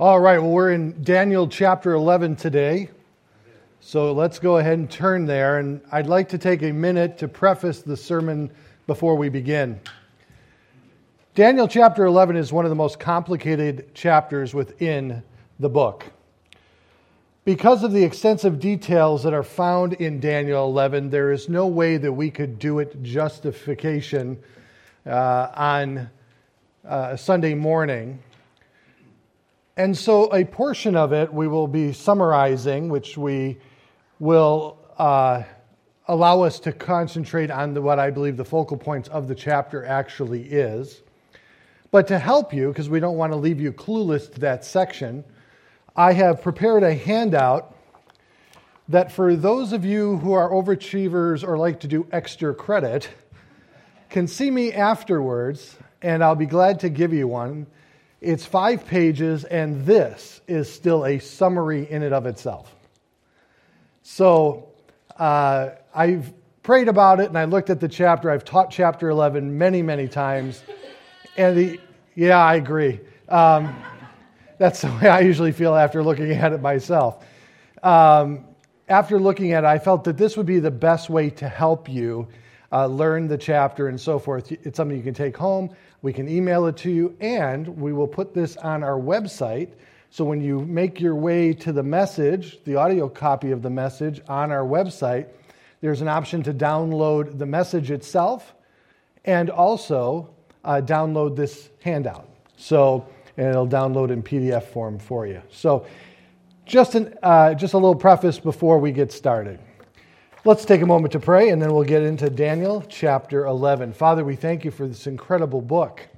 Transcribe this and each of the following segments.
All right, well, we're in Daniel chapter 11 today. So let's go ahead and turn there. And I'd like to take a minute to preface the sermon before we begin. Daniel chapter 11 is one of the most complicated chapters within the book. Because of the extensive details that are found in Daniel 11, there is no way that we could do it justification uh, on uh, Sunday morning. And so, a portion of it we will be summarizing, which we will uh, allow us to concentrate on the, what I believe the focal points of the chapter actually is. But to help you, because we don't want to leave you clueless to that section, I have prepared a handout that for those of you who are overachievers or like to do extra credit, can see me afterwards, and I'll be glad to give you one it's five pages, and this is still a summary in and of itself. So uh, I've prayed about it and I looked at the chapter. I've taught chapter 11 many, many times. And the, yeah, I agree. Um, that's the way I usually feel after looking at it myself. Um, after looking at it, I felt that this would be the best way to help you uh, learn the chapter and so forth. It's something you can take home. We can email it to you, and we will put this on our website. So when you make your way to the message, the audio copy of the message on our website, there's an option to download the message itself and also uh, download this handout. So and it'll download in PDF form for you. So just, an, uh, just a little preface before we get started. Let's take a moment to pray and then we'll get into Daniel chapter 11. Father, we thank you for this incredible book.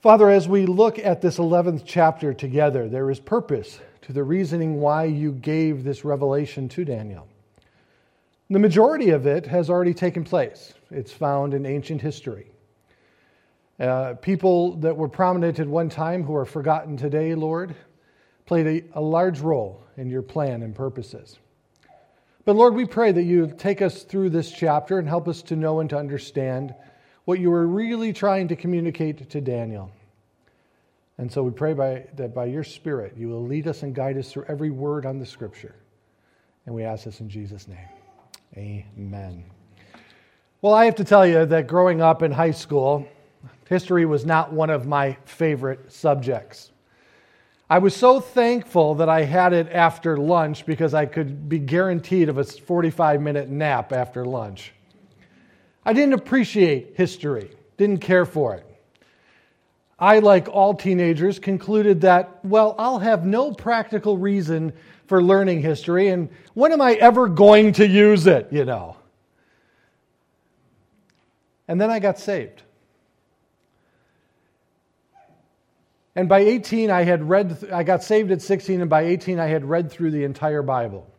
Father, as we look at this 11th chapter together, there is purpose to the reasoning why you gave this revelation to Daniel. The majority of it has already taken place, it's found in ancient history. Uh, people that were prominent at one time who are forgotten today, Lord, played a, a large role in your plan and purposes. But Lord, we pray that you take us through this chapter and help us to know and to understand what you were really trying to communicate to Daniel. And so we pray by, that by your Spirit, you will lead us and guide us through every word on the Scripture. And we ask this in Jesus' name. Amen. Well, I have to tell you that growing up in high school, history was not one of my favorite subjects. I was so thankful that I had it after lunch because I could be guaranteed of a 45 minute nap after lunch. I didn't appreciate history, didn't care for it. I, like all teenagers, concluded that, well, I'll have no practical reason for learning history, and when am I ever going to use it, you know? And then I got saved. And by 18, I had read, I got saved at 16, and by 18, I had read through the entire Bible.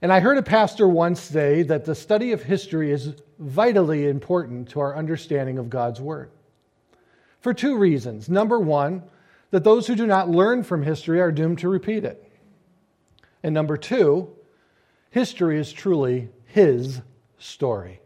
And I heard a pastor once say that the study of history is vitally important to our understanding of God's Word. For two reasons. Number one, that those who do not learn from history are doomed to repeat it. And number two, history is truly His story.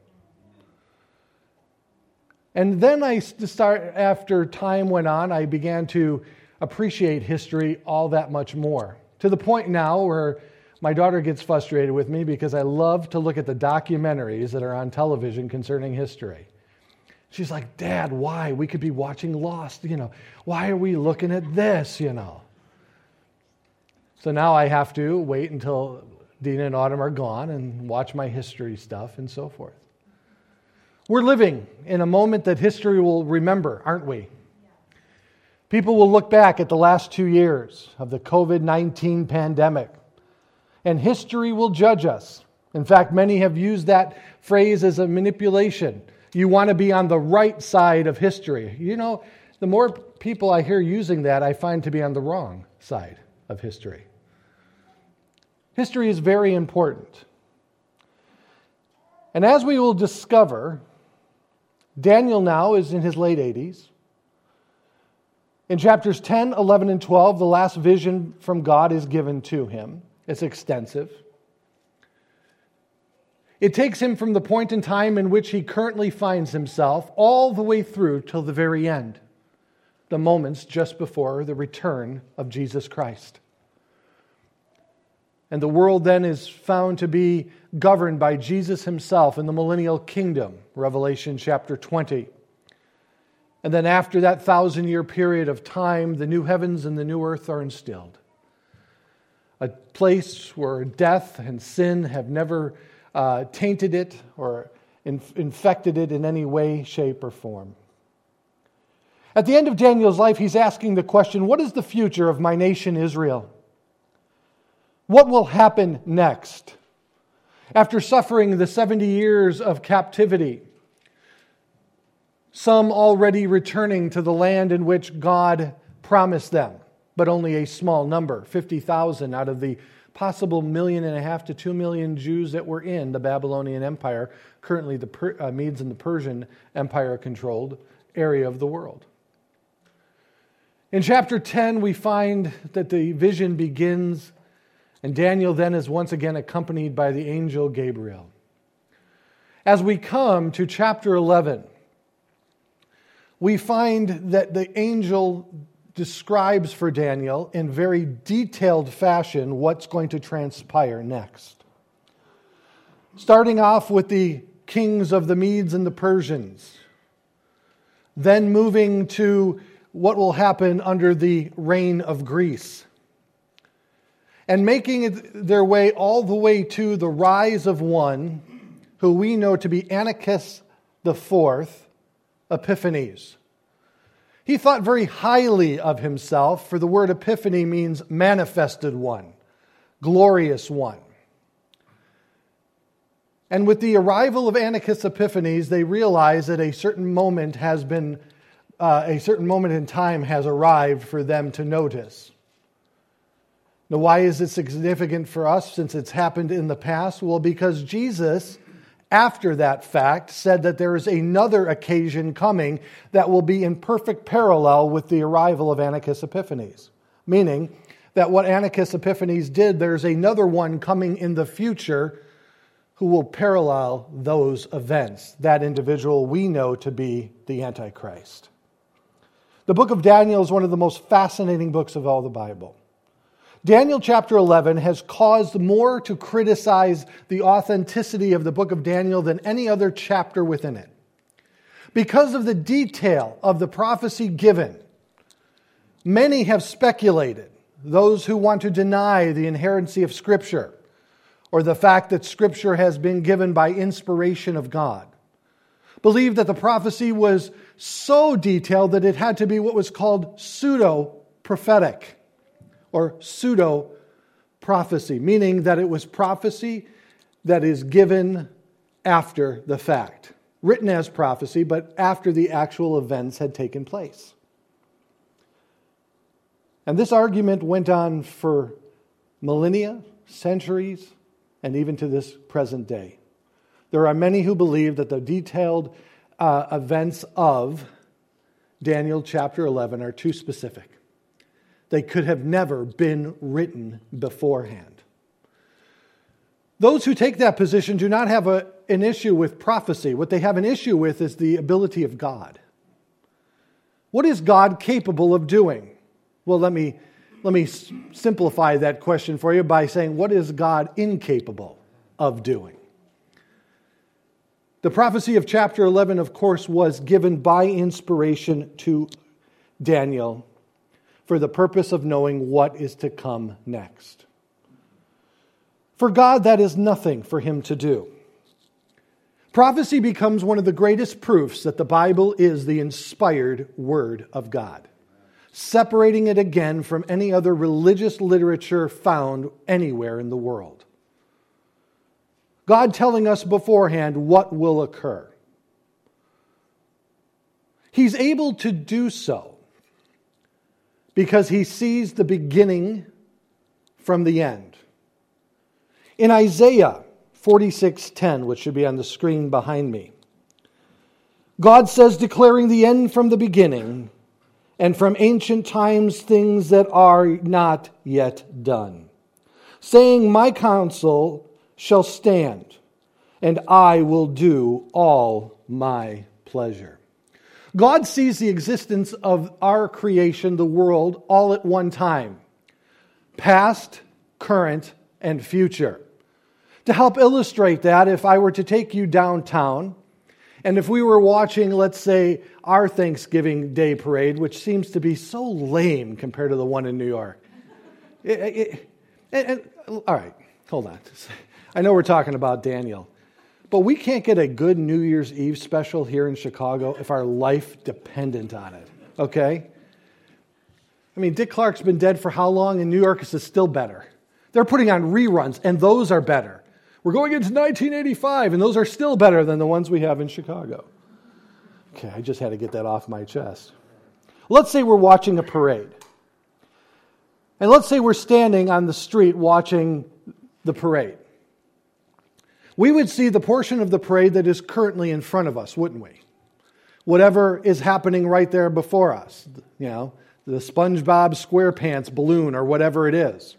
And then I start, after time went on, I began to appreciate history all that much more. To the point now where my daughter gets frustrated with me because I love to look at the documentaries that are on television concerning history. She's like, Dad, why? We could be watching Lost, you know. Why are we looking at this, you know? So now I have to wait until Dina and Autumn are gone and watch my history stuff and so forth. We're living in a moment that history will remember, aren't we? People will look back at the last two years of the COVID 19 pandemic, and history will judge us. In fact, many have used that phrase as a manipulation. You want to be on the right side of history. You know, the more people I hear using that, I find to be on the wrong side of history. History is very important. And as we will discover, Daniel now is in his late 80s. In chapters 10, 11, and 12, the last vision from God is given to him. It's extensive. It takes him from the point in time in which he currently finds himself all the way through till the very end. the moments just before the return of Jesus Christ. And the world then is found to be governed by Jesus himself in the millennial kingdom, Revelation chapter 20. And then after that thousand year period of time, the new heavens and the new earth are instilled. A place where death and sin have never uh, tainted it or inf- infected it in any way, shape, or form. At the end of Daniel's life, he's asking the question what is the future of my nation Israel? What will happen next? After suffering the 70 years of captivity, some already returning to the land in which God promised them, but only a small number 50,000 out of the possible million and a half to two million Jews that were in the Babylonian Empire, currently the per, uh, Medes and the Persian Empire controlled area of the world. In chapter 10, we find that the vision begins, and Daniel then is once again accompanied by the angel Gabriel. As we come to chapter 11, we find that the angel describes for Daniel in very detailed fashion what's going to transpire next. Starting off with the kings of the Medes and the Persians, then moving to what will happen under the reign of Greece, and making their way all the way to the rise of one who we know to be Antiochus the Fourth Epiphanes. He thought very highly of himself, for the word epiphany means manifested one, glorious one. And with the arrival of Antiochus Epiphanes, they realize that a certain moment has been, uh, a certain moment in time has arrived for them to notice. Now, why is it significant for us since it's happened in the past? Well, because Jesus after that fact, said that there is another occasion coming that will be in perfect parallel with the arrival of Antiochus Epiphanes. Meaning that what Antiochus Epiphanes did, there's another one coming in the future who will parallel those events. That individual we know to be the Antichrist. The book of Daniel is one of the most fascinating books of all the Bible. Daniel chapter 11 has caused more to criticize the authenticity of the book of Daniel than any other chapter within it. Because of the detail of the prophecy given, many have speculated, those who want to deny the inerrancy of Scripture or the fact that Scripture has been given by inspiration of God, believe that the prophecy was so detailed that it had to be what was called pseudo prophetic or pseudo prophecy, meaning that it was prophecy that is given after the fact, written as prophecy, but after the actual events had taken place. And this argument went on for millennia, centuries, and even to this present day. There are many who believe that the detailed uh, events of Daniel chapter 11 are too specific. They could have never been written beforehand. Those who take that position do not have a, an issue with prophecy. What they have an issue with is the ability of God. What is God capable of doing? Well, let me, let me simplify that question for you by saying, what is God incapable of doing? The prophecy of chapter 11, of course, was given by inspiration to Daniel for the purpose of knowing what is to come next. For God, that is nothing for him to do. Prophecy becomes one of the greatest proofs that the Bible is the inspired Word of God, separating it again from any other religious literature found anywhere in the world. God telling us beforehand what will occur. He's able to do so because he sees the beginning from the end. In Isaiah 46:10, which should be on the screen behind me, God says declaring the end from the beginning and from ancient times things that are not yet done, saying, "My counsel shall stand, and I will do all my pleasure." God sees the existence of our creation, the world, all at one time past, current, and future. To help illustrate that, if I were to take you downtown, and if we were watching, let's say, our Thanksgiving Day parade, which seems to be so lame compared to the one in New York. It, it, it, all right, hold on. I know we're talking about Daniel, but we can't get a good New Year's Eve special here in Chicago if our life dependent on it, okay? I mean, Dick Clark's been dead for how long? In New York, is still better. They're putting on reruns, and those are better. We're going into 1985, and those are still better than the ones we have in Chicago. Okay, I just had to get that off my chest. Let's say we're watching a parade. And let's say we're standing on the street watching the parade we would see the portion of the parade that is currently in front of us, wouldn't we? Whatever is happening right there before us, you know, the SpongeBob SquarePants balloon or whatever it is.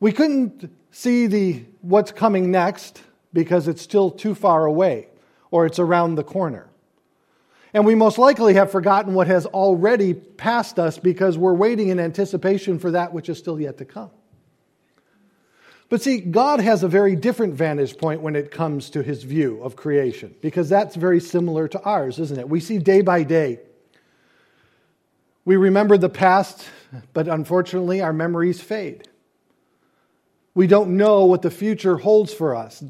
We couldn't see the what's coming next because it's still too far away or it's around the corner. And we most likely have forgotten what has already passed us because we're waiting in anticipation for that which is still yet to come. But see, God has a very different vantage point when it comes to his view of creation, because that's very similar to ours, isn't it? We see day by day. We remember the past, but unfortunately, our memories fade. We don't know what the future holds for us.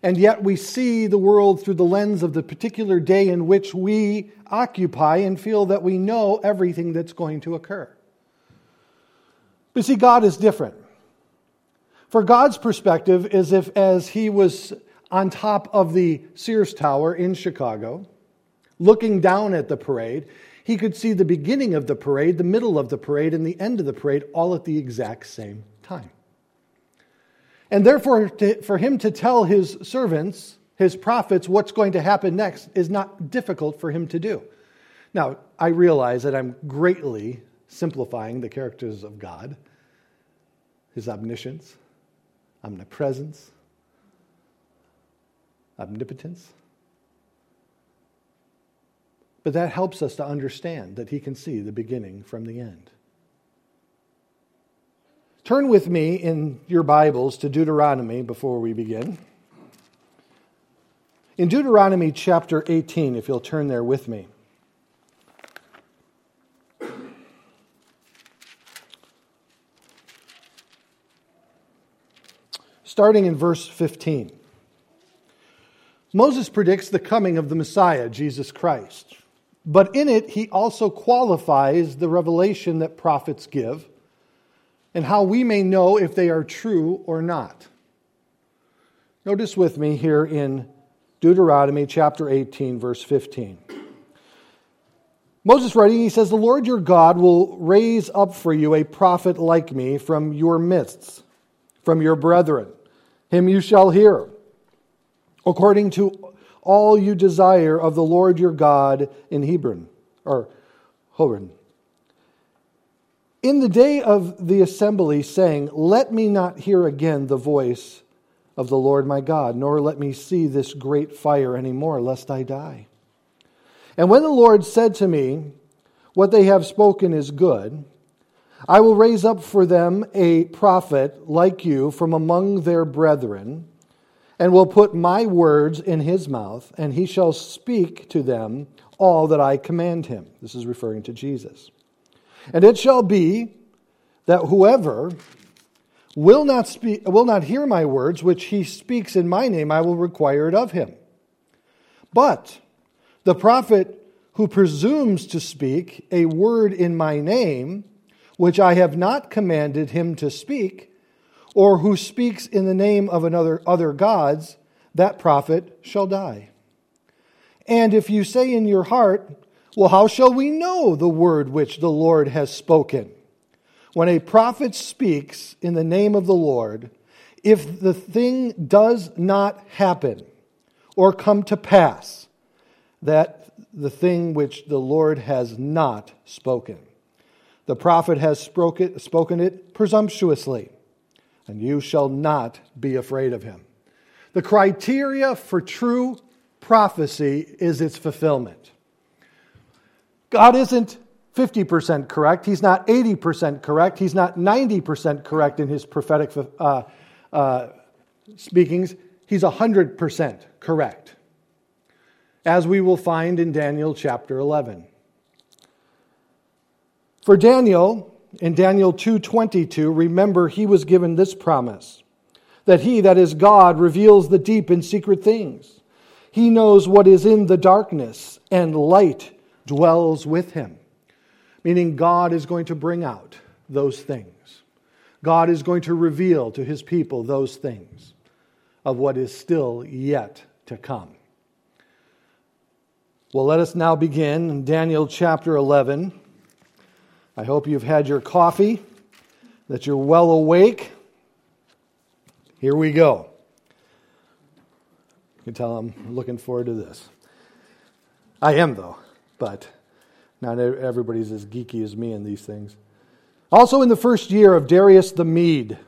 And yet, we see the world through the lens of the particular day in which we occupy and feel that we know everything that's going to occur. But see, God is different. For God's perspective is if, as he was on top of the Sears Tower in Chicago, looking down at the parade, he could see the beginning of the parade, the middle of the parade, and the end of the parade all at the exact same time. And therefore, to, for him to tell his servants, his prophets, what's going to happen next is not difficult for him to do. Now, I realize that I'm greatly simplifying the characters of God, his omniscience, omnipresence, omnipotence. But that helps us to understand that he can see the beginning from the end. Turn with me in your Bibles to Deuteronomy before we begin. In Deuteronomy chapter 18, if you'll turn there with me. Starting in verse 15. Moses predicts the coming of the Messiah, Jesus Christ. But in it, he also qualifies the revelation that prophets give and how we may know if they are true or not. Notice with me here in Deuteronomy chapter 18, verse 15. Moses writing, he says, The Lord your God will raise up for you a prophet like me from your midst, from your brethren him you shall hear, according to all you desire of the Lord your God in Hebron, or Horeb. In the day of the assembly, saying, Let me not hear again the voice of the Lord my God, nor let me see this great fire any more, lest I die. And when the Lord said to me, What they have spoken is good, I will raise up for them a prophet like you from among their brethren, and will put my words in his mouth, and he shall speak to them all that I command him. This is referring to Jesus. And it shall be that whoever will not, speak, will not hear my words, which he speaks in my name, I will require it of him. But the prophet who presumes to speak a word in my name, which I have not commanded him to speak, or who speaks in the name of another other gods, that prophet shall die. And if you say in your heart, Well, how shall we know the word which the Lord has spoken? When a prophet speaks in the name of the Lord, if the thing does not happen or come to pass, that the thing which the Lord has not spoken. The prophet has spoken it presumptuously, and you shall not be afraid of him. The criteria for true prophecy is its fulfillment. God isn't 50% correct. He's not 80% correct. He's not 90% correct in his prophetic uh, uh, speakings. He's 100% correct, as we will find in Daniel chapter 11. For Daniel, in Daniel 2:22, remember he was given this promise that he that is God reveals the deep and secret things. He knows what is in the darkness and light dwells with him meaning God is going to bring out those things. God is going to reveal to his people those things of what is still yet to come. Well, let us now begin in Daniel chapter 11. I hope you've had your coffee, that you're well awake. Here we go. You can tell I'm looking forward to this. I am, though, but not everybody's as geeky as me in these things. Also, in the first year of Darius the Mede,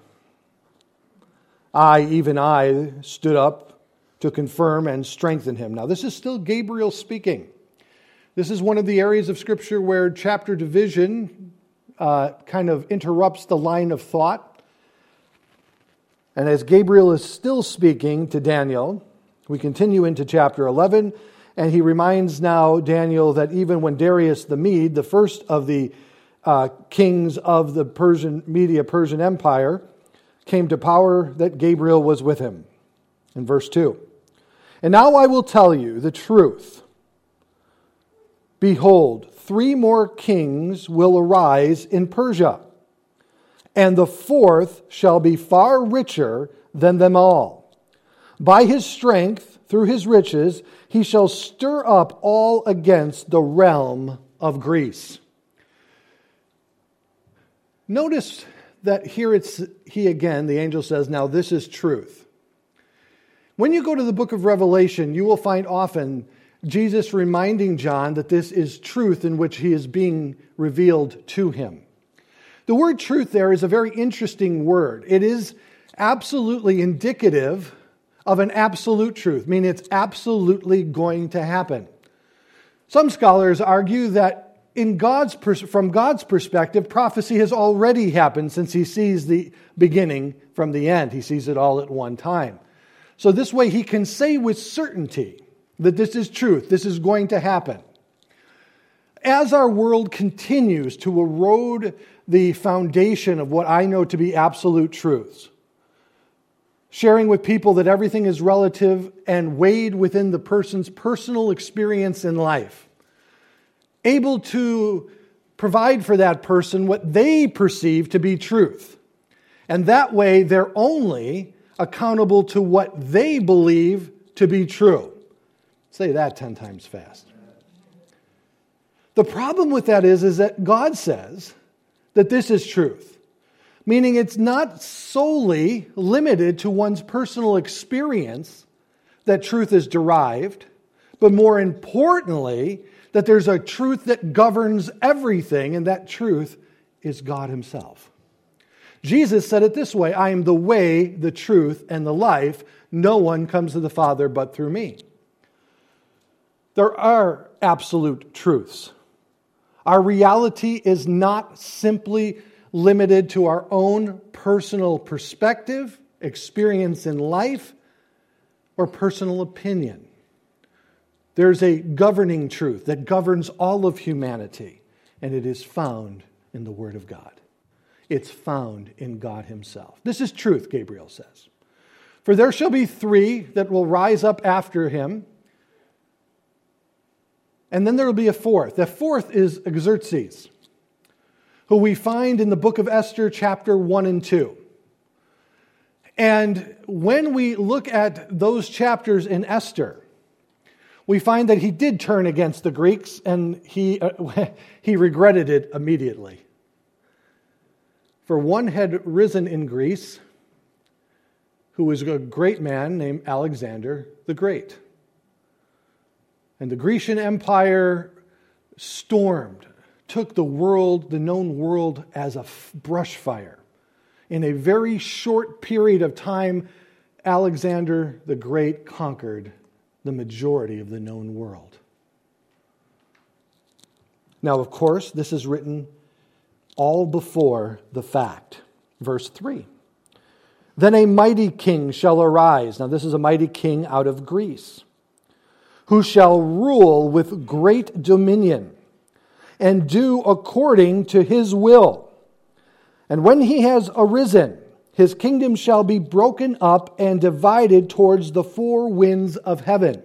I, even I, stood up to confirm and strengthen him. Now, this is still Gabriel speaking. This is one of the areas of Scripture where chapter division uh, kind of interrupts the line of thought. And as Gabriel is still speaking to Daniel, we continue into chapter 11 and he reminds now Daniel that even when Darius the Mede, the first of the uh, kings of the Persian Media Persian Empire, came to power, that Gabriel was with him. In verse 2. And now I will tell you the truth. Behold, three more kings will arise in Persia, and the fourth shall be far richer than them all. By his strength, through his riches, he shall stir up all against the realm of Greece. Notice that here it's he again, the angel says, Now this is truth. When you go to the book of Revelation, you will find often Jesus reminding John that this is truth in which he is being revealed to him. The word truth there is a very interesting word. It is absolutely indicative of an absolute truth, meaning it's absolutely going to happen. Some scholars argue that in God's from God's perspective, prophecy has already happened since he sees the beginning from the end. He sees it all at one time. So this way he can say with certainty that this is truth, this is going to happen. As our world continues to erode the foundation of what I know to be absolute truths, sharing with people that everything is relative and weighed within the person's personal experience in life, able to provide for that person what they perceive to be truth. And that way, they're only accountable to what they believe to be true. Say that 10 times fast. The problem with that is, is that God says that this is truth meaning it's not solely limited to one's personal experience that truth is derived, but more importantly, that there's a truth that governs everything, and that truth is God Himself. Jesus said it this way I am the way, the truth, and the life. No one comes to the Father but through me. There are absolute truths. Our reality is not simply limited to our own personal perspective, experience in life, or personal opinion. There's a governing truth that governs all of humanity, and it is found in the Word of God. It's found in God Himself. This is truth, Gabriel says. For there shall be three that will rise up after him, and then there will be a fourth. The fourth is Xerxes who we find in the book of Esther, chapter 1 and 2. And when we look at those chapters in Esther, we find that he did turn against the Greeks and he, uh, he regretted it immediately. For one had risen in Greece who was a great man named Alexander the Great. And the Grecian Empire stormed took the world, the known world, as a brush fire. In a very short period of time, Alexander the Great conquered the majority of the known world. Now, of course, this is written all before the fact. Verse 3 Then a mighty king shall arise. Now, this is a mighty king out of Greece, who shall rule with great dominion and do according to his will. And when he has arisen, his kingdom shall be broken up and divided towards the four winds of heaven.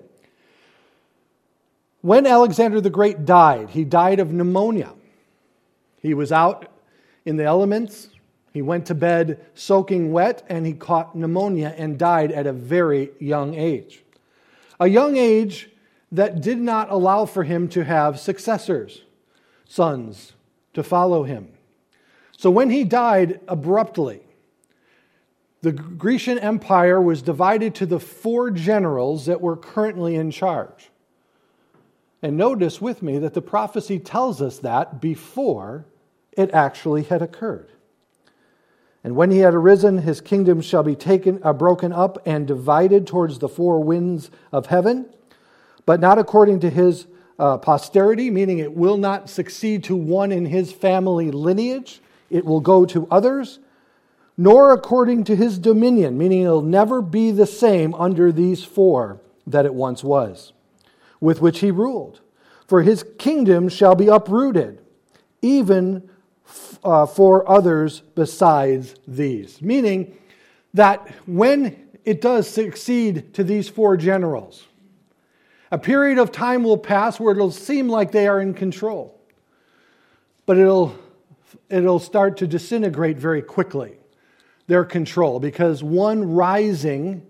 When Alexander the Great died, he died of pneumonia. He was out in the elements. He went to bed soaking wet and he caught pneumonia and died at a very young age. A young age that did not allow for him to have successors, sons, to follow him. So when he died abruptly, the Grecian Empire was divided to the four generals that were currently in charge. And notice with me that the prophecy tells us that before it actually had occurred. And when he had arisen, his kingdom shall be taken, uh, broken up and divided towards the four winds of heaven, but not according to his uh, posterity, meaning it will not succeed to one in his family lineage, it will go to others nor according to his dominion, meaning it'll never be the same under these four that it once was, with which he ruled. For his kingdom shall be uprooted, even uh, for others besides these. Meaning that when it does succeed to these four generals, a period of time will pass where it'll seem like they are in control, but it'll, it'll start to disintegrate very quickly their control because one rising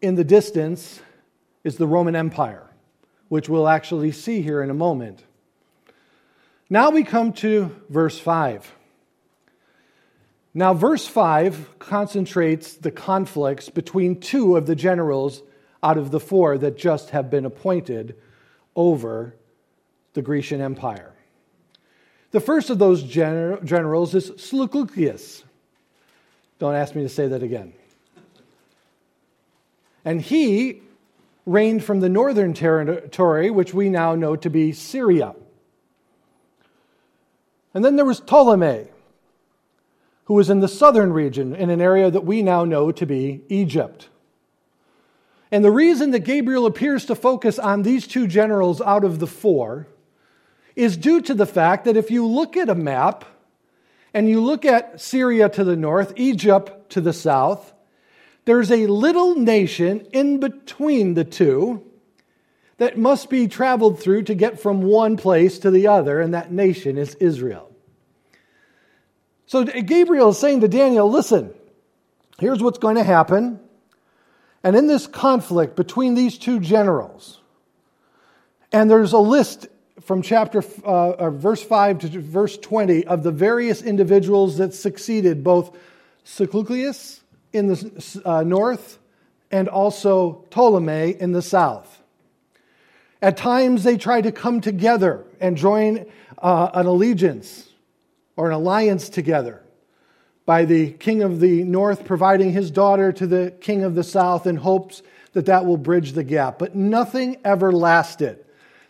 in the distance is the Roman Empire, which we'll actually see here in a moment. Now we come to verse 5. Now, verse 5 concentrates the conflicts between two of the generals out of the four that just have been appointed over the Grecian Empire. The first of those generals is Seleucus. Don't ask me to say that again. And he reigned from the northern territory, which we now know to be Syria. And then there was Ptolemy, who was in the southern region, in an area that we now know to be Egypt. And the reason that Gabriel appears to focus on these two generals out of the four is due to the fact that if you look at a map, and you look at Syria to the north, Egypt to the south, there's a little nation in between the two that must be traveled through to get from one place to the other, and that nation is Israel. So Gabriel is saying to Daniel, listen, here's what's going to happen. And in this conflict between these two generals, and there's a list from chapter uh, verse 5 to verse 20 of the various individuals that succeeded both Seleucus in the uh, north and also Ptolemy in the south. At times they tried to come together and join uh, an allegiance or an alliance together by the king of the north providing his daughter to the king of the south in hopes that that will bridge the gap. But nothing ever lasted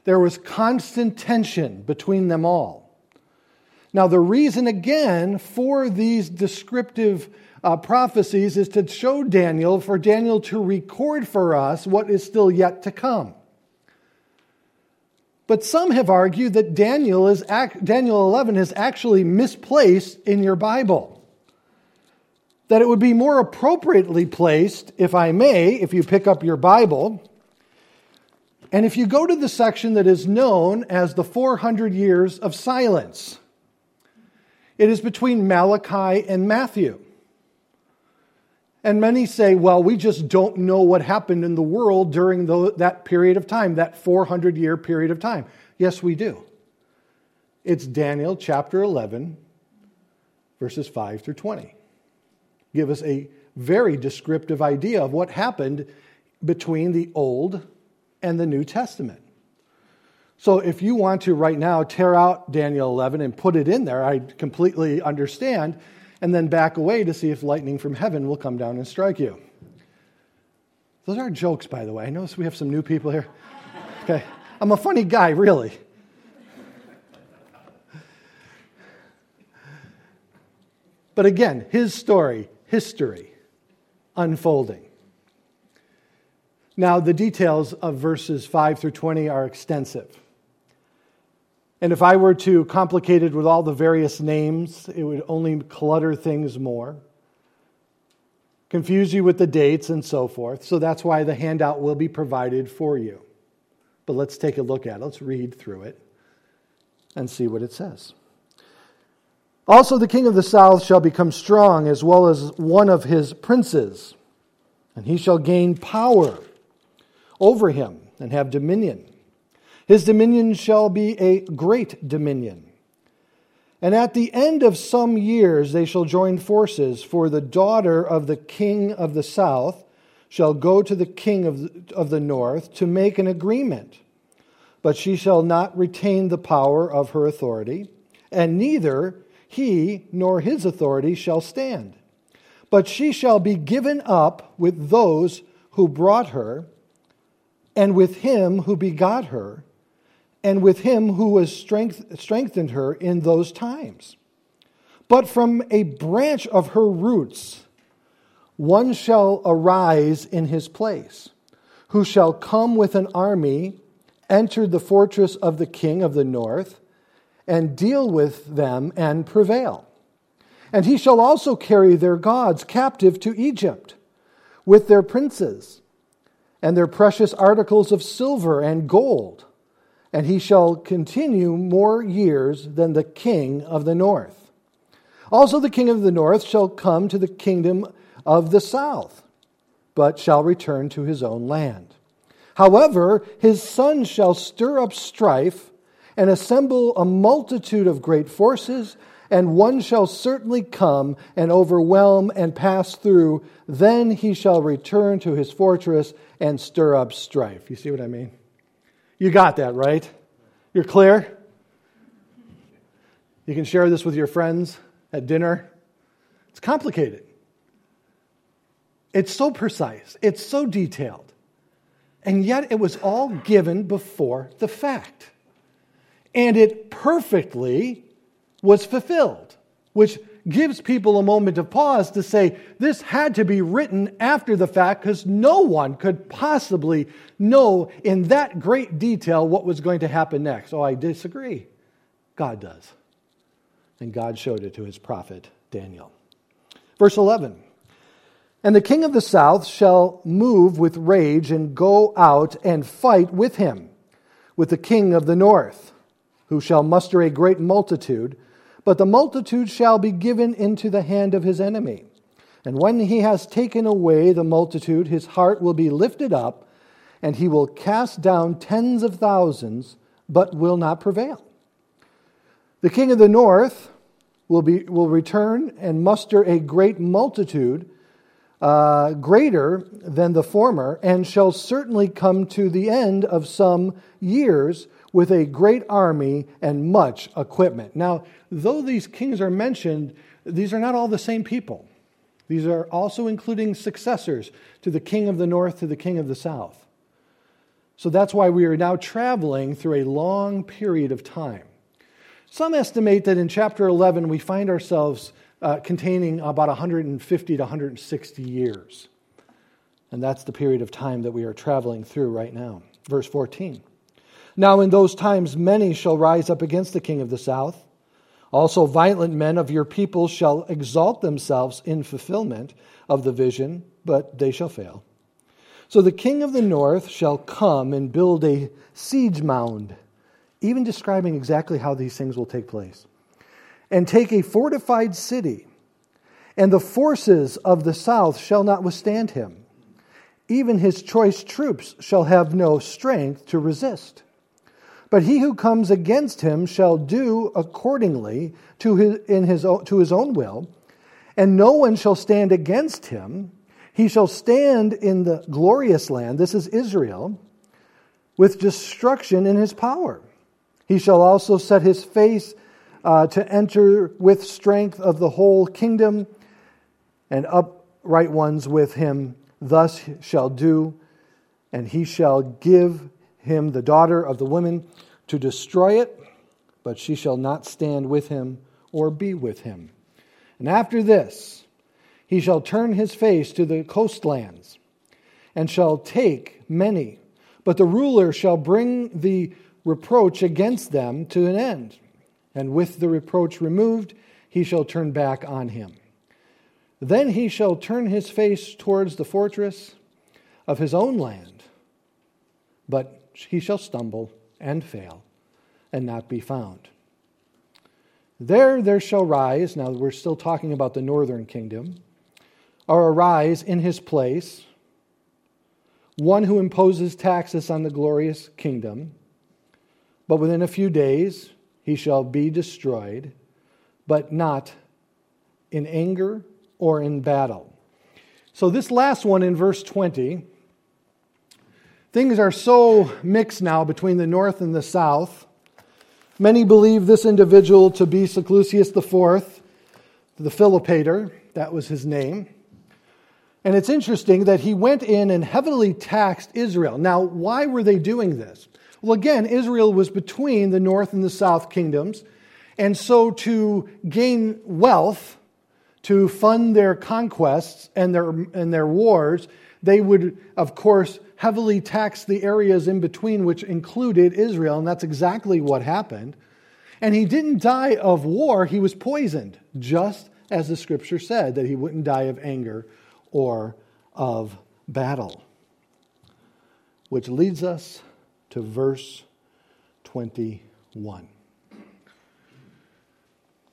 there was constant tension between them all. Now, the reason again for these descriptive uh, prophecies is to show Daniel, for Daniel to record for us what is still yet to come. But some have argued that Daniel, is, Daniel 11 is actually misplaced in your Bible. That it would be more appropriately placed, if I may, if you pick up your Bible, and if you go to the section that is known as the 400 years of silence, it is between Malachi and Matthew. And many say, well, we just don't know what happened in the world during the, that period of time, that 400 year period of time. Yes, we do. It's Daniel chapter 11, verses 5 through 20. Give us a very descriptive idea of what happened between the Old and the New Testament. So if you want to right now tear out Daniel 11 and put it in there, I completely understand, and then back away to see if lightning from heaven will come down and strike you. Those are jokes, by the way. I notice we have some new people here. Okay. I'm a funny guy, really. But again, his story, history, unfolding. Now, the details of verses 5 through 20 are extensive. And if I were to complicate it with all the various names, it would only clutter things more, confuse you with the dates and so forth. So that's why the handout will be provided for you. But let's take a look at it. Let's read through it and see what it says. Also, the king of the south shall become strong, as well as one of his princes, and he shall gain power over him and have dominion. His dominion shall be a great dominion. And at the end of some years they shall join forces, for the daughter of the king of the south shall go to the king of the, of the north to make an agreement. But she shall not retain the power of her authority, and neither he nor his authority shall stand. But she shall be given up with those who brought her, and with him who begot her and with him who has strength, strengthened her in those times. But from a branch of her roots, one shall arise in his place, who shall come with an army, enter the fortress of the king of the north, and deal with them and prevail. And he shall also carry their gods captive to Egypt, with their princes, and their precious articles of silver and gold and he shall continue more years than the king of the north. Also, the king of the north shall come to the kingdom of the south, but shall return to his own land. However, his son shall stir up strife and assemble a multitude of great forces, and one shall certainly come and overwhelm and pass through. Then he shall return to his fortress and stir up strife. You see what I mean? You got that, right? You're clear? You can share this with your friends at dinner. It's complicated. It's so precise, it's so detailed. And yet it was all given before the fact. And it perfectly was fulfilled, which gives people a moment of pause to say this had to be written after the fact because no one could possibly know in that great detail what was going to happen next. Oh, I disagree. God does. And God showed it to his prophet Daniel. Verse 11 And the king of the south shall move with rage and go out and fight with him, with the king of the north, who shall muster a great multitude but the multitude shall be given into the hand of his enemy. And when he has taken away the multitude, his heart will be lifted up, and he will cast down tens of thousands, but will not prevail. The king of the north will, be, will return and muster a great multitude, uh, greater than the former, and shall certainly come to the end of some years with a great army and much equipment. Now, though these kings are mentioned, these are not all the same people. These are also including successors to the king of the north, to the king of the south. So that's why we are now traveling through a long period of time. Some estimate that in chapter 11 we find ourselves uh, containing about 150 to 160 years. And that's the period of time that we are traveling through right now. Verse 14. Now, in those times, many shall rise up against the king of the south. Also, violent men of your people shall exalt themselves in fulfillment of the vision, but they shall fail. So the king of the north shall come and build a siege mound, even describing exactly how these things will take place, and take a fortified city, and the forces of the south shall not withstand him. Even his choice troops shall have no strength to resist. But he who comes against him shall do accordingly to his, in his, to his own will, and no one shall stand against him. He shall stand in the glorious land, this is Israel, with destruction in his power. He shall also set his face uh, to enter with strength of the whole kingdom, and upright ones with him thus shall do, and he shall give him the daughter of the woman to destroy it, but she shall not stand with him or be with him. And after this, he shall turn his face to the coastlands and shall take many, but the ruler shall bring the reproach against them to an end. And with the reproach removed, he shall turn back on him. Then he shall turn his face towards the fortress of his own land, but he shall stumble and fail and not be found. There there shall rise, now we're still talking about the northern kingdom, or arise in his place one who imposes taxes on the glorious kingdom, but within a few days he shall be destroyed, but not in anger or in battle. So, this last one in verse 20, things are so mixed now between the north and the south. Many believe this individual to be Seleucus IV, the Philopator, that was his name. And it's interesting that he went in and heavily taxed Israel. Now, why were they doing this? Well, again, Israel was between the north and the south kingdoms. And so to gain wealth, to fund their conquests and their, and their wars, they would, of course, heavily tax the areas in between, which included Israel. And that's exactly what happened. And he didn't die of war, he was poisoned, just as the scripture said that he wouldn't die of anger or of battle. Which leads us to verse 21.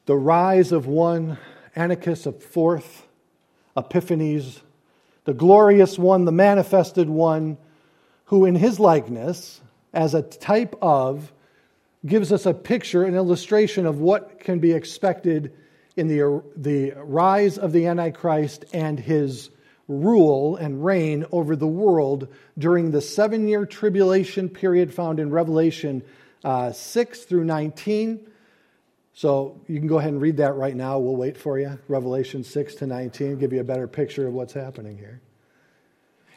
The rise of one Antiochus of fourth, Epiphanes, the glorious one, the manifested one, who in his likeness, as a type of, gives us a picture, an illustration of what can be expected in the, the rise of the Antichrist and his rule and reign over the world during the seven year tribulation period found in Revelation uh, 6 through 19. So you can go ahead and read that right now. We'll wait for you. Revelation 6 to 19, give you a better picture of what's happening here.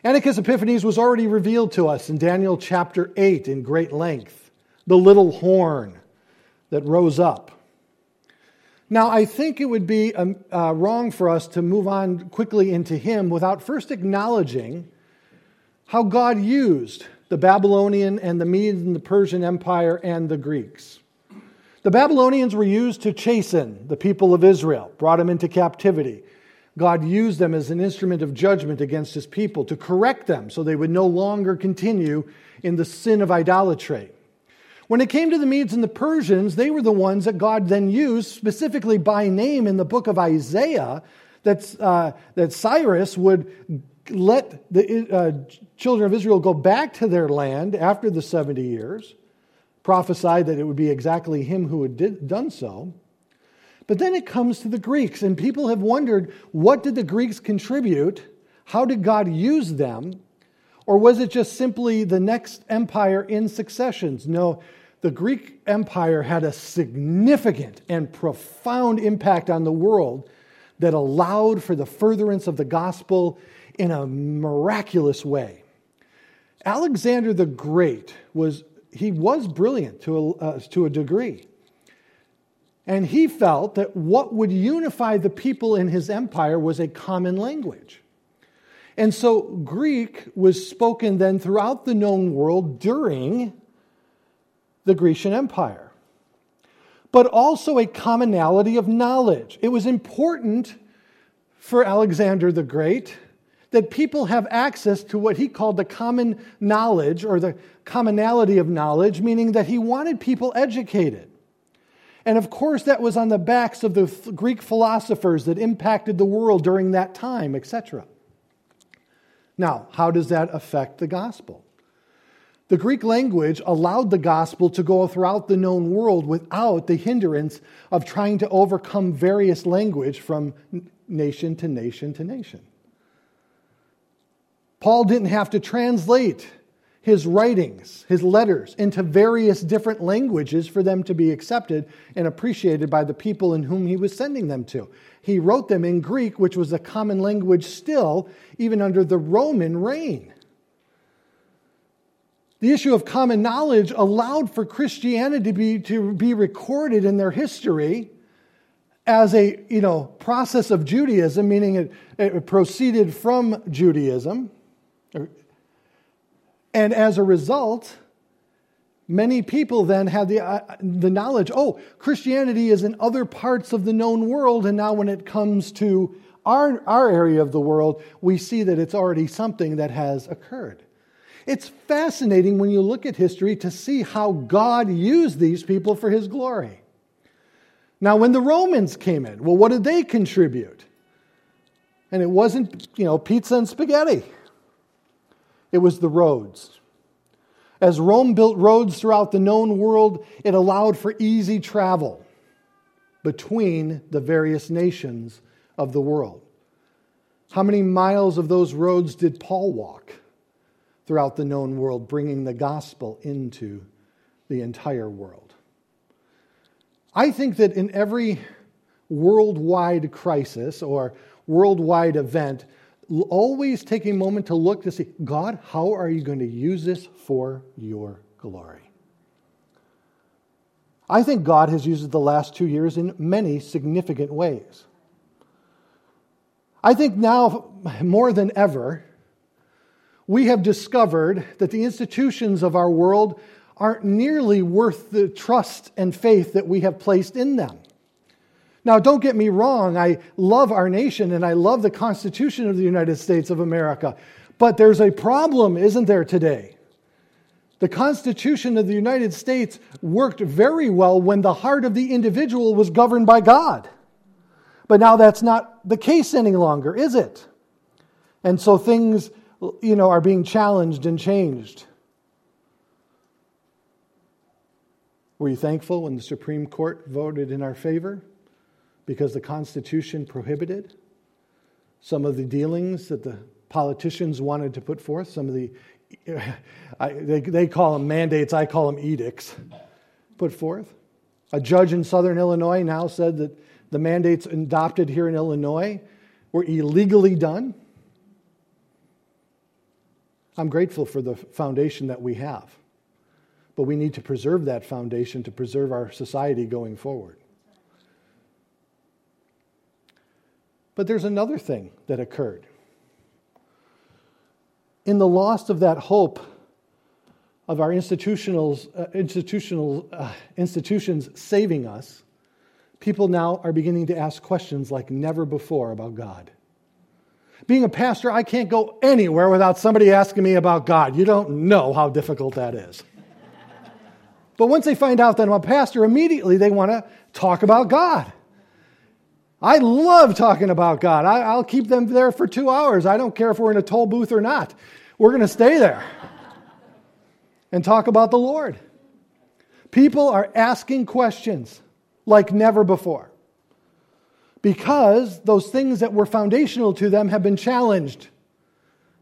Antiochus Epiphanes was already revealed to us in Daniel chapter 8 in great length. The little horn that rose up. Now, I think it would be um, uh, wrong for us to move on quickly into him without first acknowledging how God used the Babylonian and the Medes and the Persian Empire and the Greeks. The Babylonians were used to chasten the people of Israel, brought them into captivity. God used them as an instrument of judgment against his people to correct them so they would no longer continue in the sin of idolatry. When it came to the Medes and the Persians, they were the ones that God then used specifically by name in the book of Isaiah that, uh, that Cyrus would let the uh, children of Israel go back to their land after the 70 years prophesied that it would be exactly him who had did, done so. But then it comes to the Greeks, and people have wondered what did the Greeks contribute? How did God use them? Or was it just simply the next empire in successions? No, the Greek Empire had a significant and profound impact on the world that allowed for the furtherance of the gospel in a miraculous way. Alexander the Great was he was brilliant to a, uh, to a degree. And he felt that what would unify the people in his empire was a common language. And so Greek was spoken then throughout the known world during the Grecian Empire, but also a commonality of knowledge. It was important for Alexander the Great that people have access to what he called the common knowledge or the commonality of knowledge, meaning that he wanted people educated. And of course, that was on the backs of the Greek philosophers that impacted the world during that time, etc. Now, how does that affect the gospel? The Greek language allowed the gospel to go throughout the known world without the hindrance of trying to overcome various language from nation to nation to nation. Paul didn't have to translate his writings, his letters, into various different languages for them to be accepted and appreciated by the people in whom he was sending them to. He wrote them in Greek, which was a common language still, even under the Roman reign. The issue of common knowledge allowed for Christianity to be, to be recorded in their history as a you know, process of Judaism, meaning it, it proceeded from Judaism. And as a result, many people then had the, uh, the knowledge oh, Christianity is in other parts of the known world, and now when it comes to our, our area of the world, we see that it's already something that has occurred. It's fascinating when you look at history to see how God used these people for his glory. Now, when the Romans came in, well, what did they contribute? And it wasn't, you know, pizza and spaghetti. It was the roads. As Rome built roads throughout the known world, it allowed for easy travel between the various nations of the world. How many miles of those roads did Paul walk throughout the known world, bringing the gospel into the entire world? I think that in every worldwide crisis or worldwide event, always take a moment to look to see God, how are you going to use this for your glory? I think God has used the last two years in many significant ways. I think now, more than ever, we have discovered that the institutions of our world aren't nearly worth the trust and faith that we have placed in them. Now, don't get me wrong, I love our nation and I love the Constitution of the United States of America. But there's a problem, isn't there, today? The Constitution of the United States worked very well when the heart of the individual was governed by God. But now that's not the case any longer, is it? And so things, you know, are being challenged and changed. Were you thankful when the Supreme Court voted in our favor? Because the Constitution prohibited some of the dealings that the politicians wanted to put forth, some of the, I, they, they call them mandates, I call them edicts, put forth. A judge in southern Illinois now said that the mandates adopted here in Illinois were illegally done. I'm grateful for the foundation that we have, but we need to preserve that foundation to preserve our society going forward. But there's another thing that occurred. In the loss of that hope of our institutionals, uh, institutional uh, institutions saving us, people now are beginning to ask questions like never before about God. Being a pastor, I can't go anywhere without somebody asking me about God. You don't know how difficult that is. but once they find out that I'm a pastor, immediately they want to talk about God. I love talking about God. I, will keep them there for two hours. I don't care if we're in a toll booth or not. We're going to stay there and talk about the Lord. People are asking questions like never before because those things that were foundational to them have been challenged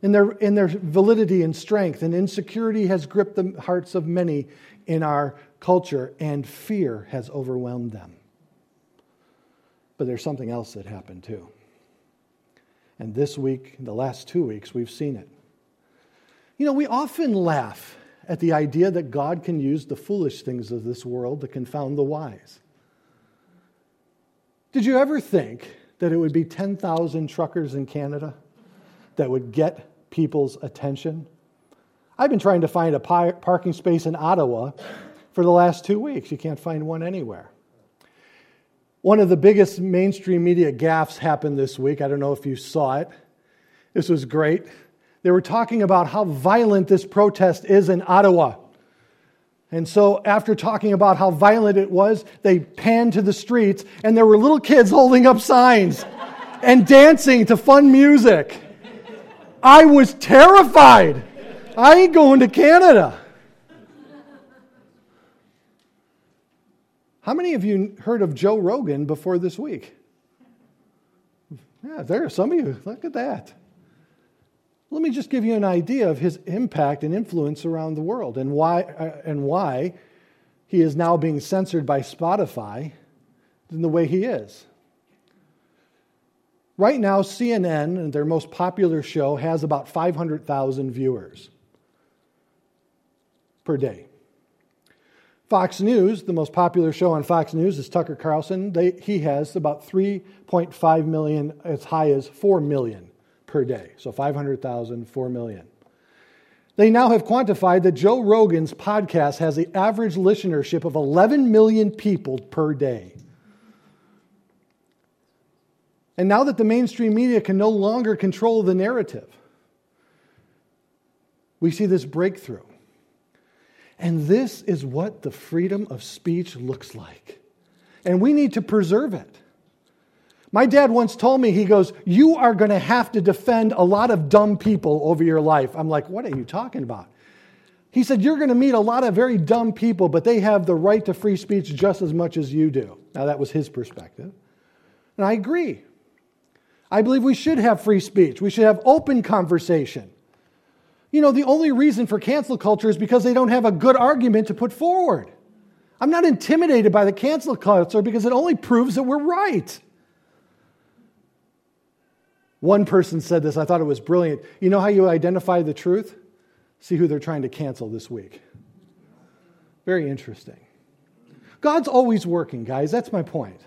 in their, in their validity and strength. And insecurity has gripped the hearts of many in our culture, and fear has overwhelmed them. But there's something else that happened too. And this week, the last two weeks, we've seen it. You know, we often laugh at the idea that God can use the foolish things of this world to confound the wise. Did you ever think that it would be 10,000 truckers in Canada that would get people's attention? I've been trying to find a parking space in Ottawa for the last two weeks. You can't find one anywhere. One of the biggest mainstream media gaffes happened this week. I don't know if you saw it. This was great. They were talking about how violent this protest is in Ottawa. And so, after talking about how violent it was, they panned to the streets, and there were little kids holding up signs and dancing to fun music. I was terrified. I ain't going to Canada. How many of you heard of Joe Rogan before this week? Yeah, there are some of you. Look at that. Let me just give you an idea of his impact and influence around the world and why, uh, and why he is now being censored by Spotify in the way he is. Right now, CNN, their most popular show, has about 500,000 viewers per day. Fox News, the most popular show on Fox News is Tucker Carlson. They, he has about 3.5 million, as high as 4 million per day. So 500,000, 4 million. They now have quantified that Joe Rogan's podcast has the average listenership of 11 million people per day. And now that the mainstream media can no longer control the narrative, we see this breakthrough. And this is what the freedom of speech looks like. And we need to preserve it. My dad once told me, he goes, You are going to have to defend a lot of dumb people over your life. I'm like, What are you talking about? He said, You're going to meet a lot of very dumb people, but they have the right to free speech just as much as you do. Now, that was his perspective. And I agree. I believe we should have free speech, we should have open conversation. You know, the only reason for cancel culture is because they don't have a good argument to put forward. I'm not intimidated by the cancel culture because it only proves that we're right. One person said this, I thought it was brilliant. You know how you identify the truth? See who they're trying to cancel this week. Very interesting. God's always working, guys. That's my point.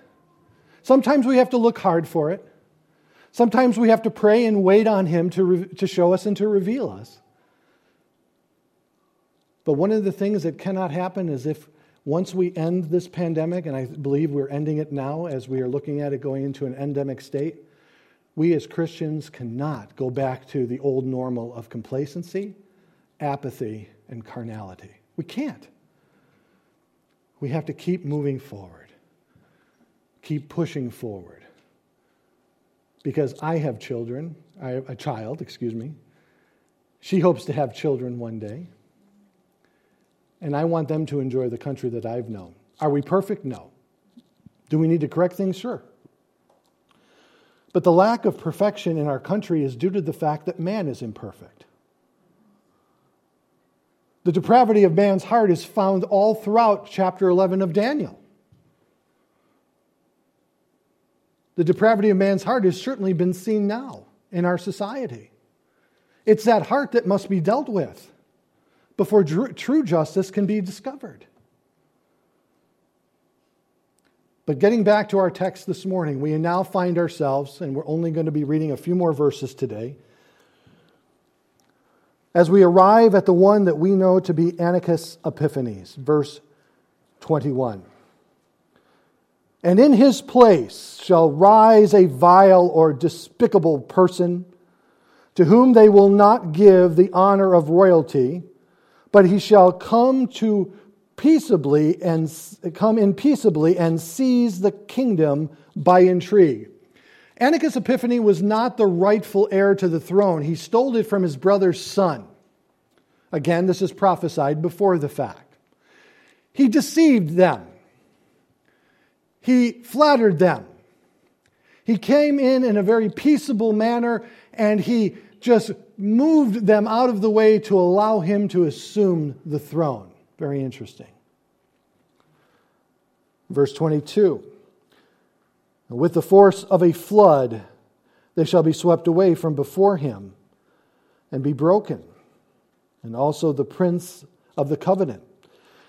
Sometimes we have to look hard for it. Sometimes we have to pray and wait on Him to, re- to show us and to reveal us. But one of the things that cannot happen is if once we end this pandemic, and I believe we're ending it now as we are looking at it going into an endemic state, we as Christians cannot go back to the old normal of complacency, apathy, and carnality. We can't. We have to keep moving forward, keep pushing forward. Because I have children, I have a child, excuse me. She hopes to have children one day. And I want them to enjoy the country that I've known. Are we perfect? No. Do we need to correct things? Sure. But the lack of perfection in our country is due to the fact that man is imperfect. The depravity of man's heart is found all throughout chapter 11 of Daniel. The depravity of man's heart has certainly been seen now in our society. It's that heart that must be dealt with before true justice can be discovered. But getting back to our text this morning, we now find ourselves, and we're only going to be reading a few more verses today, as we arrive at the one that we know to be Antiochus Epiphanes, verse 21. And in his place shall rise a vile or despicable person, to whom they will not give the honor of royalty, but he shall come to peaceably and come in peaceably and seize the kingdom by intrigue. Antiochus Epiphany was not the rightful heir to the throne. He stole it from his brother's son. Again, this is prophesied before the fact. He deceived them. He flattered them. He came in in a very peaceable manner and he just moved them out of the way to allow him to assume the throne. Very interesting. Verse 22 With the force of a flood, they shall be swept away from before him and be broken, and also the prince of the covenant.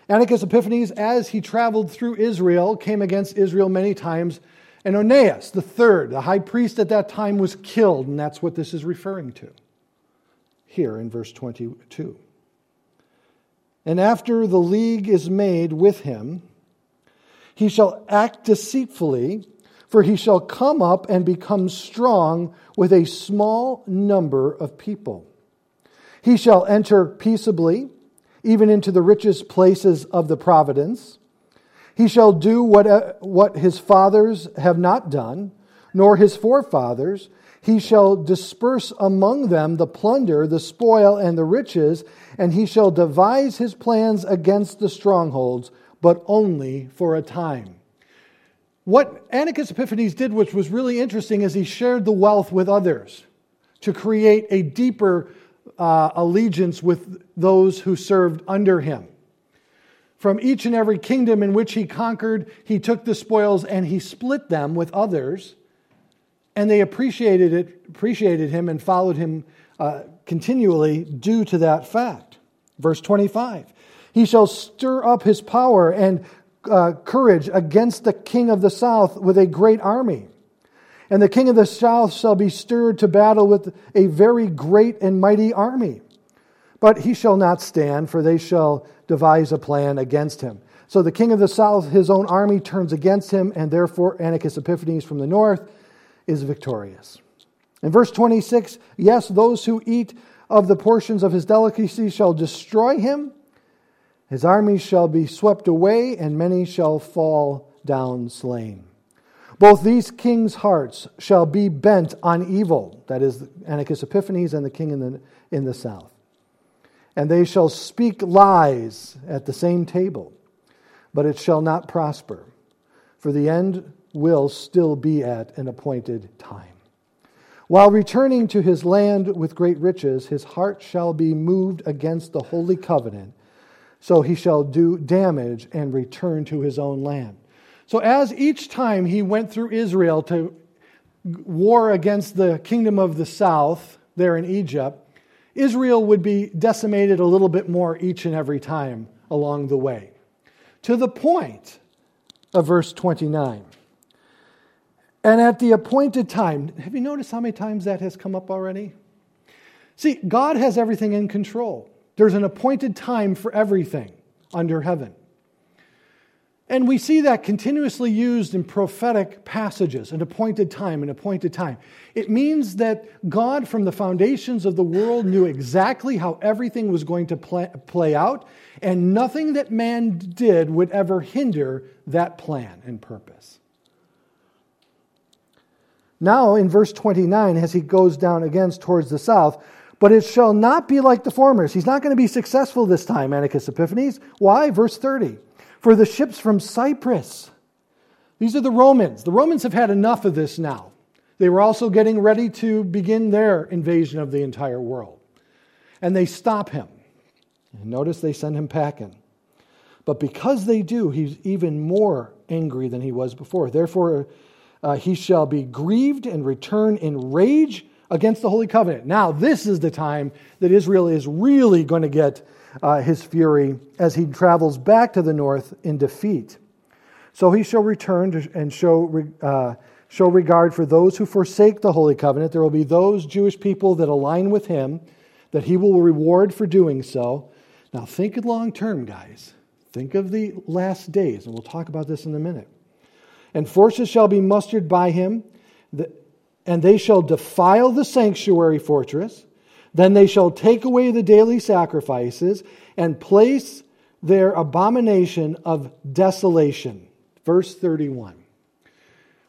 Antiochus Epiphanes, as he traveled through Israel, came against Israel many times. And Onias, the third, the high priest at that time, was killed, and that's what this is referring to here in verse 22. And after the league is made with him, he shall act deceitfully, for he shall come up and become strong with a small number of people. He shall enter peaceably, even into the richest places of the providence. He shall do what, what his fathers have not done, nor his forefathers, he shall disperse among them the plunder, the spoil, and the riches, and he shall devise his plans against the strongholds, but only for a time. What Antiochus Epiphanes did, which was really interesting, is he shared the wealth with others. to create a deeper uh, allegiance with those who served under him. From each and every kingdom in which he conquered, he took the spoils and he split them with others, and they appreciated it, appreciated him, and followed him uh, continually due to that fact. Verse 25 He shall stir up his power and uh, courage against the king of the south with a great army. And the king of the south shall be stirred to battle with a very great and mighty army. But he shall not stand, for they shall devise a plan against him. So the king of the south, his own army, turns against him, and therefore Antiochus Epiphanes from the north is victorious. In verse 26, yes, those who eat of the portions of his delicacy shall destroy him. His armies shall be swept away, and many shall fall down slain. Both these kings' hearts shall be bent on evil, that is, Antiochus Epiphanes and the king in the, in the south. And they shall speak lies at the same table, but it shall not prosper, for the end will still be at an appointed time. While returning to his land with great riches, his heart shall be moved against the holy covenant, so he shall do damage and return to his own land. So, as each time he went through Israel to war against the kingdom of the south there in Egypt, Israel would be decimated a little bit more each and every time along the way. To the point of verse 29. And at the appointed time, have you noticed how many times that has come up already? See, God has everything in control. There's an appointed time for everything under heaven. And we see that continuously used in prophetic passages, an appointed time, an appointed time. It means that God, from the foundations of the world, knew exactly how everything was going to play, play out, and nothing that man did would ever hinder that plan and purpose. Now, in verse 29, as he goes down again towards the south, but it shall not be like the formers. He's not going to be successful this time, Antiochus Epiphanes. Why? Verse 30 for the ships from Cyprus. These are the Romans. The Romans have had enough of this now. They were also getting ready to begin their invasion of the entire world. And they stop him. And notice they send him packing. But because they do, he's even more angry than he was before. Therefore, uh, he shall be grieved and return in rage against the Holy Covenant. Now, this is the time that Israel is really going to get uh, his fury as he travels back to the north in defeat. So he shall return to, and show, uh, show regard for those who forsake the holy covenant. There will be those Jewish people that align with him, that he will reward for doing so. Now, think long term, guys. Think of the last days, and we'll talk about this in a minute. And forces shall be mustered by him, and they shall defile the sanctuary fortress then they shall take away the daily sacrifices and place their abomination of desolation. Verse 31.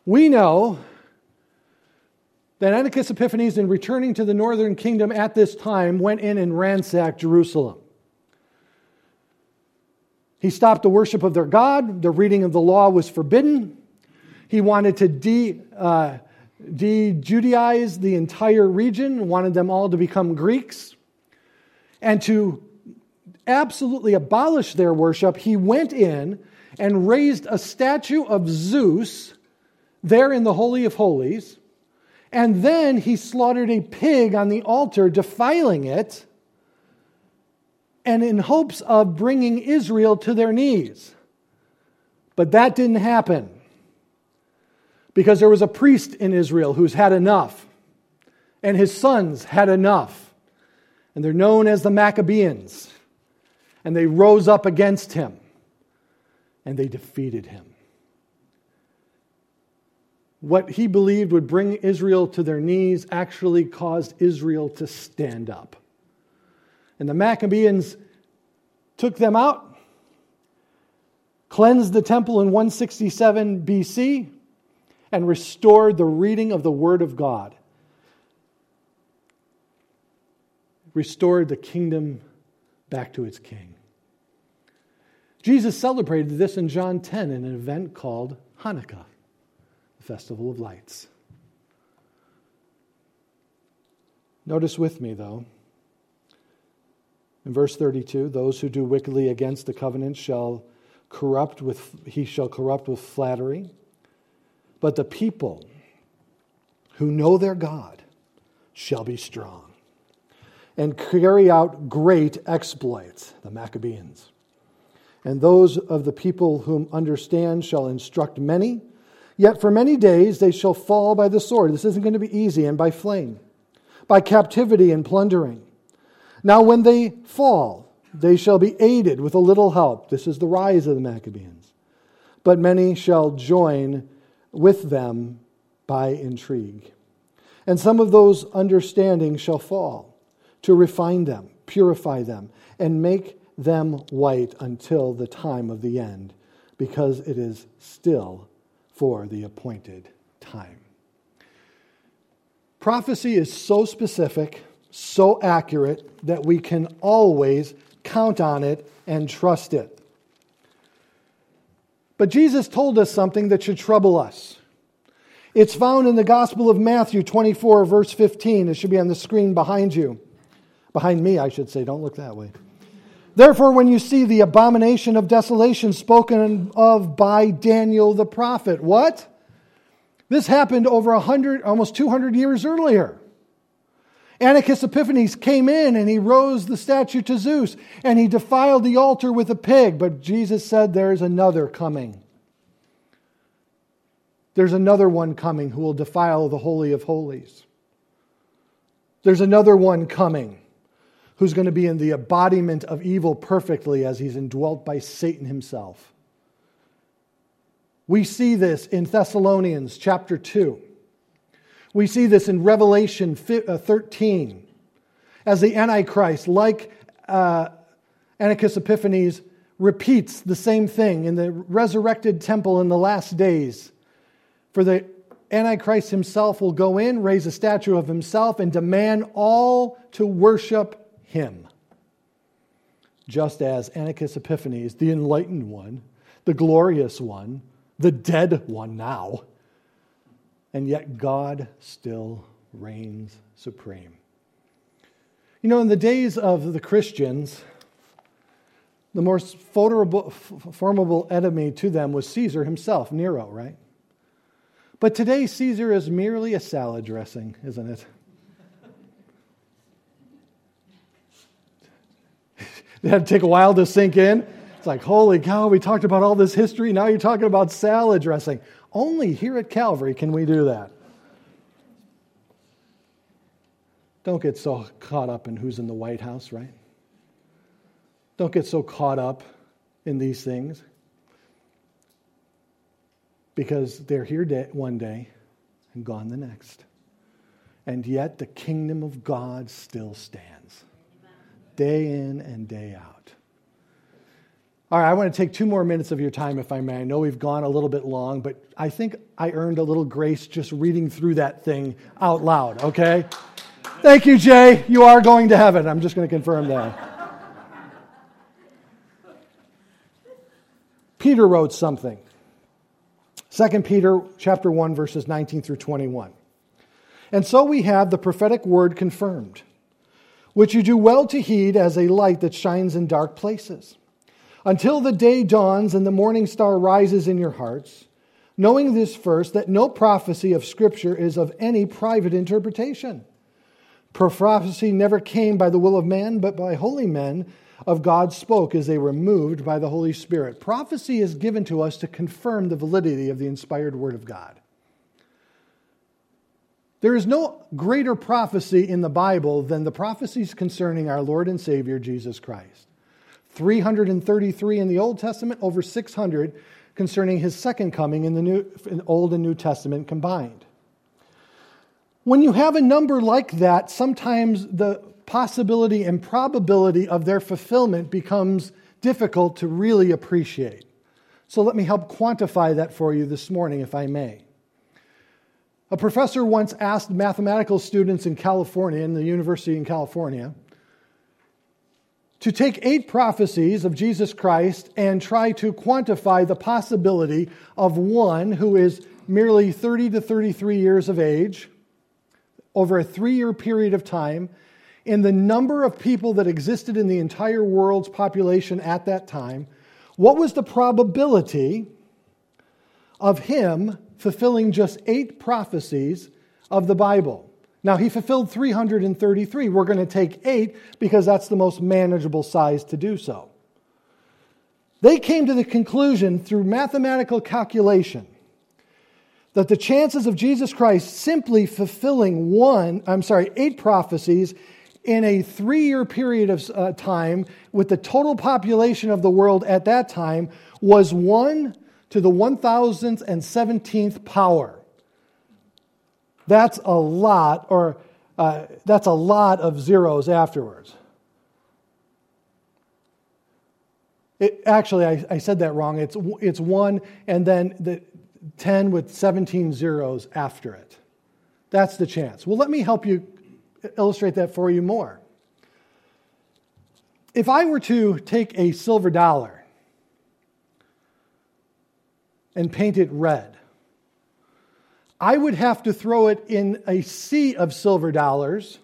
We know that Antiochus Epiphanes, in returning to the northern kingdom at this time, went in and ransacked Jerusalem. He stopped the worship of their God. The reading of the law was forbidden. He wanted to de, uh, de Judaized the entire region, wanted them all to become Greeks. And to absolutely abolish their worship, he went in and raised a statue of Zeus there in the Holy of Holies. And then he slaughtered a pig on the altar, defiling it, and in hopes of bringing Israel to their knees. But that didn't happen because there was a priest in Israel who's had enough, and his sons had enough. And they're known as the Maccabees. And they rose up against him, and they defeated him. What he believed would bring Israel to their knees actually caused Israel to stand up. And the Maccabees took them out, cleansed the temple in 167 BC, and restored the reading of the Word of God, restored the kingdom back to its king. Jesus celebrated this in John 10 in an event called Hanukkah, the Festival of Lights. Notice with me, though, in verse 32 those who do wickedly against the covenant shall corrupt with he shall corrupt with flattery but the people who know their god shall be strong and carry out great exploits the maccabees and those of the people whom understand shall instruct many yet for many days they shall fall by the sword this isn't going to be easy and by flame by captivity and plundering now, when they fall, they shall be aided with a little help. This is the rise of the Maccabees. But many shall join with them by intrigue. And some of those understandings shall fall to refine them, purify them, and make them white until the time of the end, because it is still for the appointed time. Prophecy is so specific so accurate that we can always count on it and trust it. But Jesus told us something that should trouble us. It's found in the Gospel of Matthew 24, verse 15. It should be on the screen behind you. Behind me, I should say. Don't look that way. Therefore, when you see the abomination of desolation spoken of by Daniel the prophet, what? This happened over 100, almost 200 years earlier. Antiochus Epiphanes came in and he rose the statue to Zeus and he defiled the altar with a pig. But Jesus said, There's another coming. There's another one coming who will defile the Holy of Holies. There's another one coming who's going to be in the embodiment of evil perfectly as he's indwelt by Satan himself. We see this in Thessalonians chapter 2. We see this in Revelation uh, 13 as the Antichrist, like uh, Antiochus Epiphanes, repeats the same thing in the resurrected temple in the last days. For the Antichrist himself will go in, raise a statue of himself, and demand all to worship him. Just as Antiochus Epiphanes, the enlightened one, the glorious one, the dead one now, and yet God still reigns supreme. You know, in the days of the Christians, the most formidable enemy to them was Caesar himself, Nero, right? But today, Caesar is merely a salad dressing, isn't it? it had to take a while to sink in. It's like, holy cow, we talked about all this history. Now you're talking about salad dressing. Only here at Calvary can we do that. Don't get so caught up in who's in the White House, right? Don't get so caught up in these things because they're here one day and gone the next. And yet the kingdom of God still stands day in and day out. All right, I want to take two more minutes of your time, if I may. I know we've gone a little bit long, but I think I earned a little grace just reading through that thing out loud, okay? Thank you, Jay. You are going to heaven. I'm just going to confirm that. Peter wrote something. 2 Peter chapter 1 verses 19 through 21. And so we have the prophetic word confirmed, which you do well to heed as a light that shines in dark places until the day dawns and the morning star rises in your hearts, knowing this first, that no prophecy of Scripture is of any private interpretation. Prophecy never came by the will of man, but by holy men of God spoke as they were moved by the Holy Spirit. Prophecy is given to us to confirm the validity of the inspired Word of God. There is no greater prophecy in the Bible than the prophecies concerning our Lord and Savior Jesus Christ. 333 in the Old Testament, over 600 concerning his second coming in the New, in Old and New Testament combined. When you have a number like that, sometimes the possibility and probability of their fulfillment becomes difficult to really appreciate. So let me help quantify that for you this morning, if I may. A professor once asked mathematical students in California, in the university in California, to take eight prophecies of Jesus Christ and try to quantify the possibility of one who is merely 30 to 33 years of age, over a three year period of time in the number of people that existed in the entire world's population at that time, what was the probability of him fulfilling just eight prophecies of the Bible? Now, he fulfilled 333. We're going to take eight because that's the most manageable size to do so. They came to the conclusion through mathematical calculation that the chances of Jesus Christ simply fulfilling one, I'm sorry, eight prophecies in a three year period of uh, time with the total population of the world at that time was 1 to the 1017th power. That's a lot, or uh, that's a lot of zeros afterwards. It, actually, I, I, said that wrong. It's, it's 1 and then the 10 with 17 zeros after it. That's the chance. Well, let me help you illustrate that for you more. If I were to take a silver dollar and paint it red, I would have to throw it in a sea of silver dollars,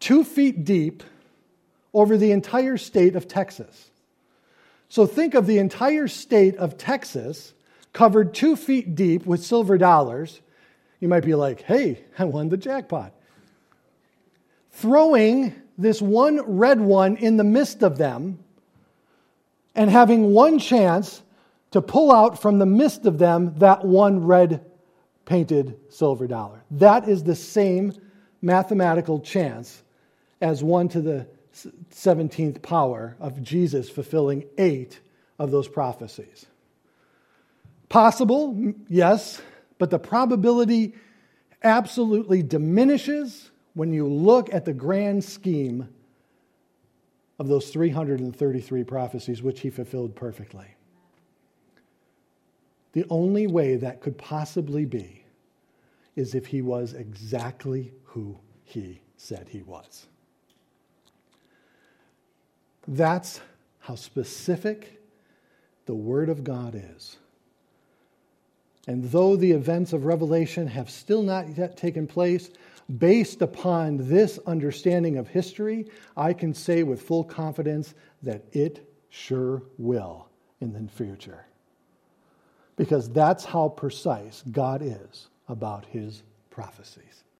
two feet deep, over the entire state of Texas. So think of the entire state of Texas covered two feet deep with silver dollars. You might be like, hey, I won the jackpot. Throwing this one red one in the midst of them and having one chance to pull out from the midst of them that one red painted silver dollar. That is the same mathematical chance as 1 to the 17th power of Jesus fulfilling eight of those prophecies. Possible, yes, but the probability absolutely diminishes when you look at the grand scheme of those 333 prophecies, which he fulfilled perfectly. The only way that could possibly be is if he was exactly who he said he was. That's how specific the Word of God is. And though the events of Revelation have still not yet taken place, based upon this understanding of history, I can say with full confidence that it sure will in the future because that's how precise God is about his prophecies.